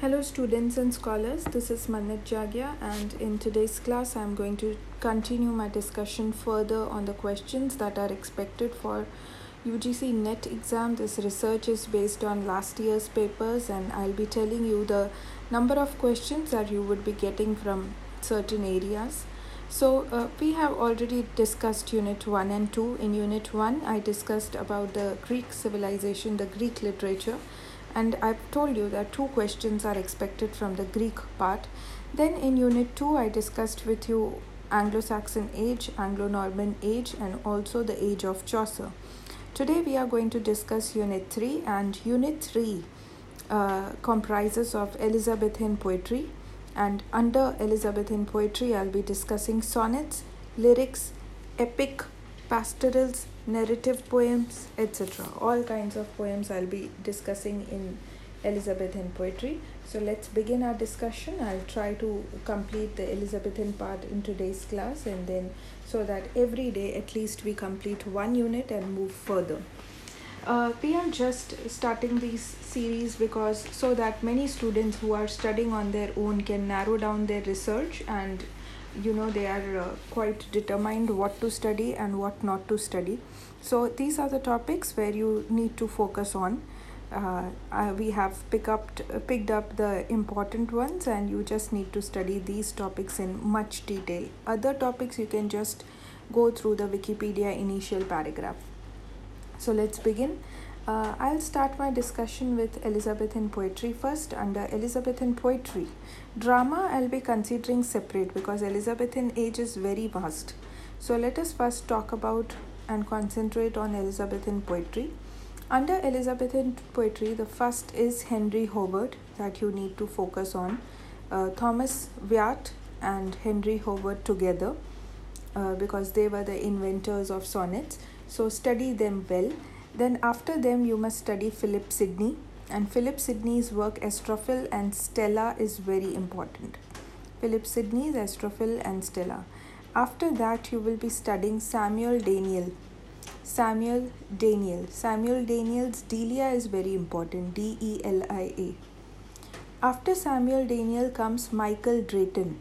Hello students and scholars, this is Manit Jagya and in today's class I am going to continue my discussion further on the questions that are expected for UGC NET exam. This research is based on last year's papers and I'll be telling you the number of questions that you would be getting from certain areas. So uh, we have already discussed unit 1 and 2. In unit 1 I discussed about the Greek civilization, the Greek literature and I've told you that two questions are expected from the Greek part. Then in unit 2 I discussed with you Anglo-Saxon age, Anglo-Norman age and also the age of Chaucer. Today we are going to discuss unit 3 and unit 3 uh, comprises of Elizabethan poetry and under Elizabethan poetry I'll be discussing sonnets, lyrics, epic, pastorals, narrative poems, etc. All kinds of poems I'll be discussing in Elizabethan poetry. So let's begin our discussion. I'll try to complete the Elizabethan part in today's class and then so that every day at least we complete one unit and move further. Uh, we are just starting this series because so that many students who are studying on their own can narrow down their research and you know they are uh, quite determined what to study and what not to study. So these are the topics where you need to focus on. Uh, uh, we have pick up picked up the important ones and you just need to study these topics in much detail. Other topics you can just go through the wikipedia initial paragraph. So let's begin uh, I'll start my discussion with Elizabethan poetry first. Under Elizabethan poetry, drama I'll be considering separate because Elizabethan age is very vast. So let us first talk about and concentrate on Elizabethan poetry. Under Elizabethan poetry, the first is Henry Howard that you need to focus on. Uh, Thomas Wyatt and Henry Howard together uh, because they were the inventors of sonnets. So study them well then after them you must study Philip Sidney and Philip Sidney's work Astrophel and Stella is very important. Philip Sidney's Astrophel and Stella. After that you will be studying Samuel Daniel. Samuel Daniel. Samuel Daniel's Delia is very important. D E L I A. After Samuel Daniel comes Michael Drayton.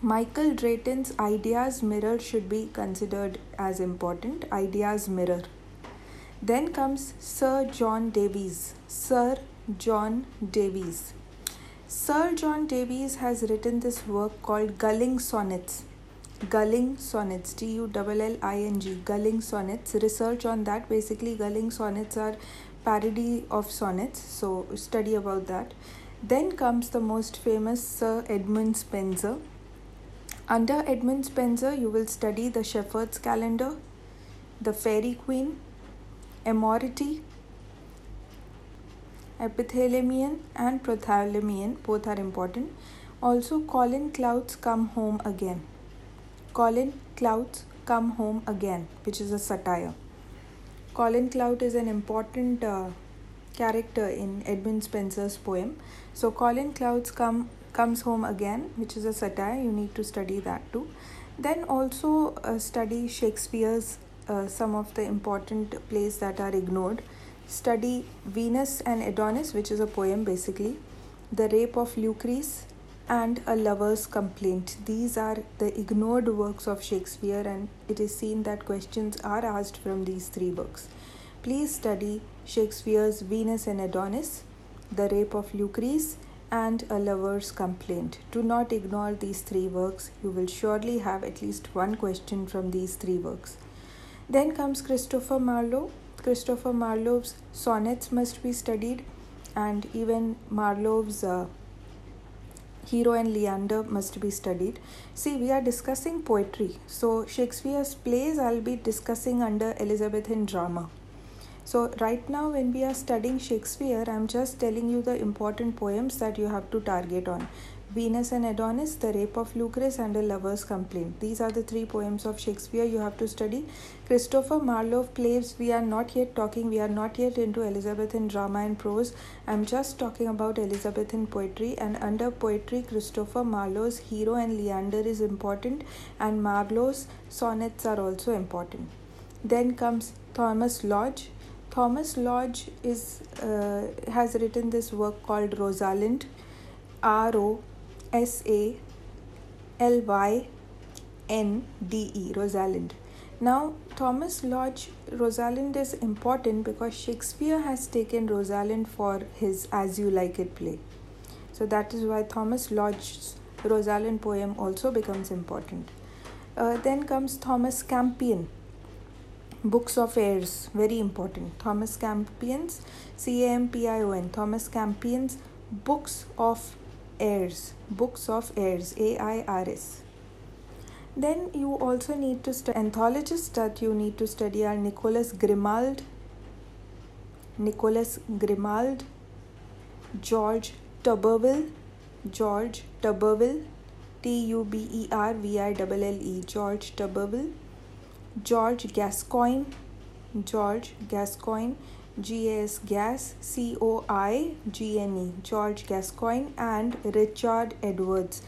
Michael Drayton's Ideas Mirror should be considered as important. Ideas Mirror. Then comes Sir John Davies. Sir John Davies. Sir John Davies has written this work called Gulling Sonnets. Gulling Sonnets, T U L L I N G, Gulling Sonnets. Research on that. Basically, Gulling Sonnets are parody of sonnets, so study about that. Then comes the most famous Sir Edmund Spenser. Under Edmund Spenser, you will study the Shepherd's Calendar, the Fairy Queen, Amoretti, epithalamion and prothalamion both are important. Also, Colin Clouds Come Home Again. Colin Clouds Come Home Again, which is a satire. Colin Cloud is an important uh, character in Edmund Spenser's poem. So, Colin Clouds Come Comes Home Again, which is a satire. You need to study that too. Then also uh, study Shakespeare's uh, some of the important plays that are ignored. Study Venus and Adonis, which is a poem basically, The Rape of Lucrece, and A Lover's Complaint. These are the ignored works of Shakespeare, and it is seen that questions are asked from these three books. Please study Shakespeare's Venus and Adonis, The Rape of Lucrece, and A Lover's Complaint. Do not ignore these three works. You will surely have at least one question from these three works. Then comes Christopher Marlowe. Christopher Marlowe's sonnets must be studied, and even Marlowe's uh, Hero and Leander must be studied. See, we are discussing poetry. So, Shakespeare's plays I'll be discussing under Elizabethan drama. So, right now, when we are studying Shakespeare, I'm just telling you the important poems that you have to target on. Venus and Adonis, The Rape of Lucrece, and A Lover's Complaint. These are the three poems of Shakespeare you have to study. Christopher Marlowe plays, we are not yet talking, we are not yet into Elizabethan drama and prose. I'm just talking about Elizabethan poetry, and under poetry, Christopher Marlowe's Hero and Leander is important, and Marlowe's sonnets are also important. Then comes Thomas Lodge. Thomas Lodge is uh, has written this work called Rosalynde, R O S A L Y N D E, Rosalynde. Now, Thomas Lodge, Rosalynde is important because Shakespeare has taken Rosalind for his As You Like It play. So, that is why Thomas Lodge's Rosalind poem also becomes important. Uh, then comes Thomas Campion Books of Airs, very important. Thomas Campion's, C A M P I O N, Thomas Campion's Books of Airs, Books of Airs, A I R S. Then you also need to study anthologists that you need to study are Nicholas Grimald, Nicholas Grimald, George Tuberville, George Tuberville, T U B E R V I L L E, George Tuberville George Gascoigne, George Gascoigne, G A S Gas C O I G N E, George Gascoigne, and Richard Edwards.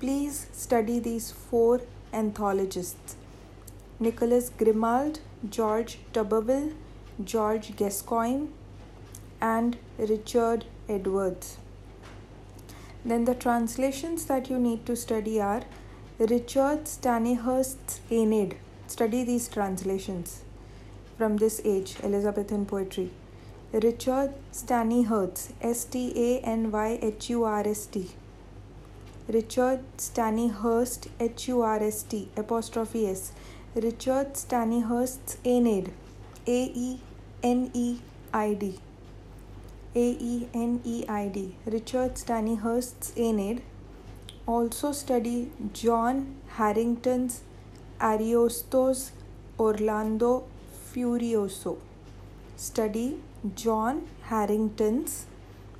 Please study these four anthologists Nicholas Grimald, George Tuberville, George Gascoigne, and Richard Edwards. Then the translations that you need to study are Richard Stanyhurst's Aeneid Study these translations from this age, Elizabethan poetry. Richard Stanyhurst, S T A N Y H U R S T. Richard Stanyhurst, H U R S T, apostrophe S. Richard Stanyhurst's Aeneid, A E N E I D. A E N E I D. Richard Stanyhurst's Aeneid. Also study John Harrington's Ariosto's Orlando Furioso. Study John Harrington's,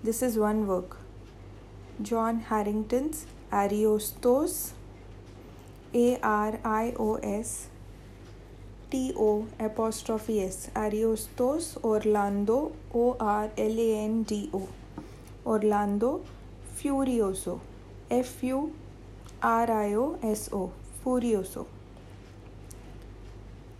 this is one work. John Harrington's Ariosto's, A R I O S T O apostrophe S, Ariosto's Orlando, O R L A N D O, Orlando Furioso, F U R I O S O, Furioso.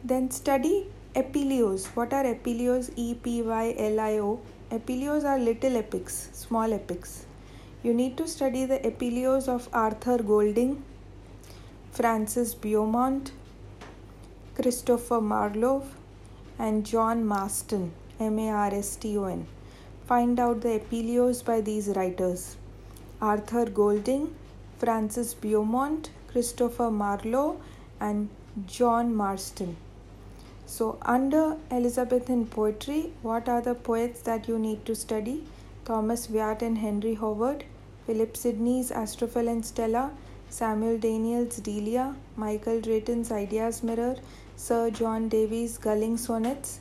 Then study epilios. What are epilios? E P Y L I O. Epilios are little epics, small epics. You need to study the epilios of Arthur Golding, Francis Beaumont, Christopher Marlowe, and John Marston, M A R S T O N. Find out the epilios by these writers Arthur Golding, Francis Beaumont, Christopher Marlowe, and John Marston. So, under Elizabethan poetry, what are the poets that you need to study? Thomas Wyatt and Henry Howard, Philip Sidney's Astrophel and Stella, Samuel Daniel's Delia, Michael Drayton's Ideas Mirror, Sir John Davies' Gulling Sonnets,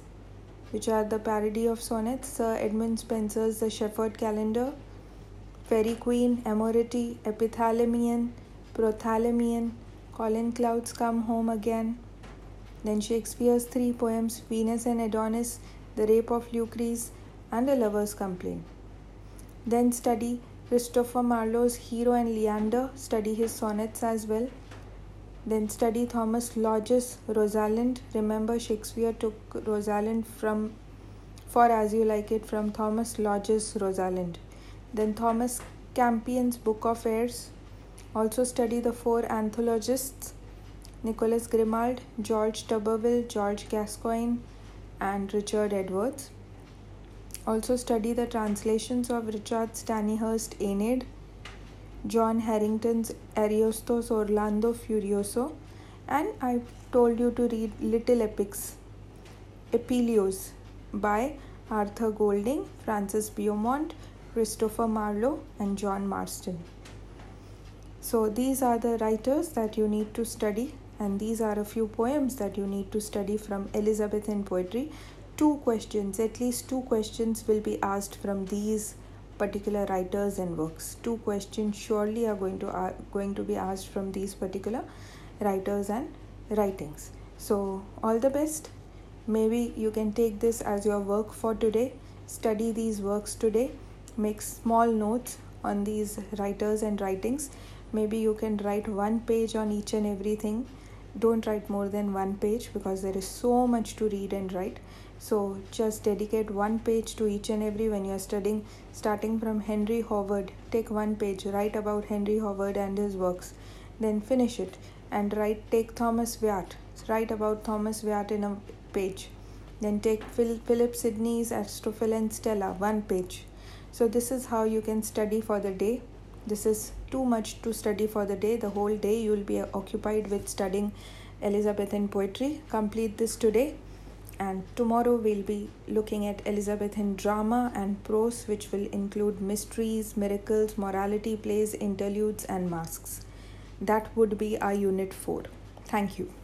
which are the parody of sonnets, Sir Edmund Spenser's The Shepherd Calendar, Fairy Queen, Amoretti, Epithalamion, Prothalamion, Colin Cloud's Come Home Again, then Shakespeare's three poems Venus and Adonis, The Rape of Lucrece, and A Lover's Complaint. Then study Christopher Marlowe's Hero and Leander, study his sonnets as well. Then study Thomas Lodge's Rosalynde. Remember, Shakespeare took Rosalind from for As You Like It from Thomas Lodge's Rosalynde. Then Thomas Campion's Book of Airs. Also study the four anthologists Nicholas Grimald, George Tuberville, George Gascoigne, and Richard Edwards. Also study the translations of Richard Stanyhurst Aeneid, John Harrington's Ariosto's Orlando Furioso, and I told you to read Little Epics, Epilios by Arthur Golding, Francis Beaumont, Christopher Marlowe, and John Marston. So these are the writers that you need to study and these are a few poems that you need to study from Elizabethan poetry. Two questions, at least two questions, will be asked from these particular writers and works. Two questions surely are going to are going to be asked from these particular writers and writings. So all the best. Maybe you can take this as your work for today. Study these works today. Make small notes on these writers and writings. Maybe you can write one page on each and everything don't write more than one page because there is so much to read and write So just dedicate one page to each and every when you are studying, starting from Henry Howard. Take one page, write about Henry Howard and his works, then finish it and write. Take Thomas Wyatt, write about Thomas Wyatt in a page. Then take Phil, Philip Sidney's Astrophil and Stella, one page. So this is how you can study for the day. This is too much to study for the day. The whole day you will be occupied with studying Elizabethan poetry. Complete this today and tomorrow we'll be looking at Elizabethan drama and prose, which will include mysteries, miracles, morality plays, interludes, and masques. That would be our unit 4. Thank you.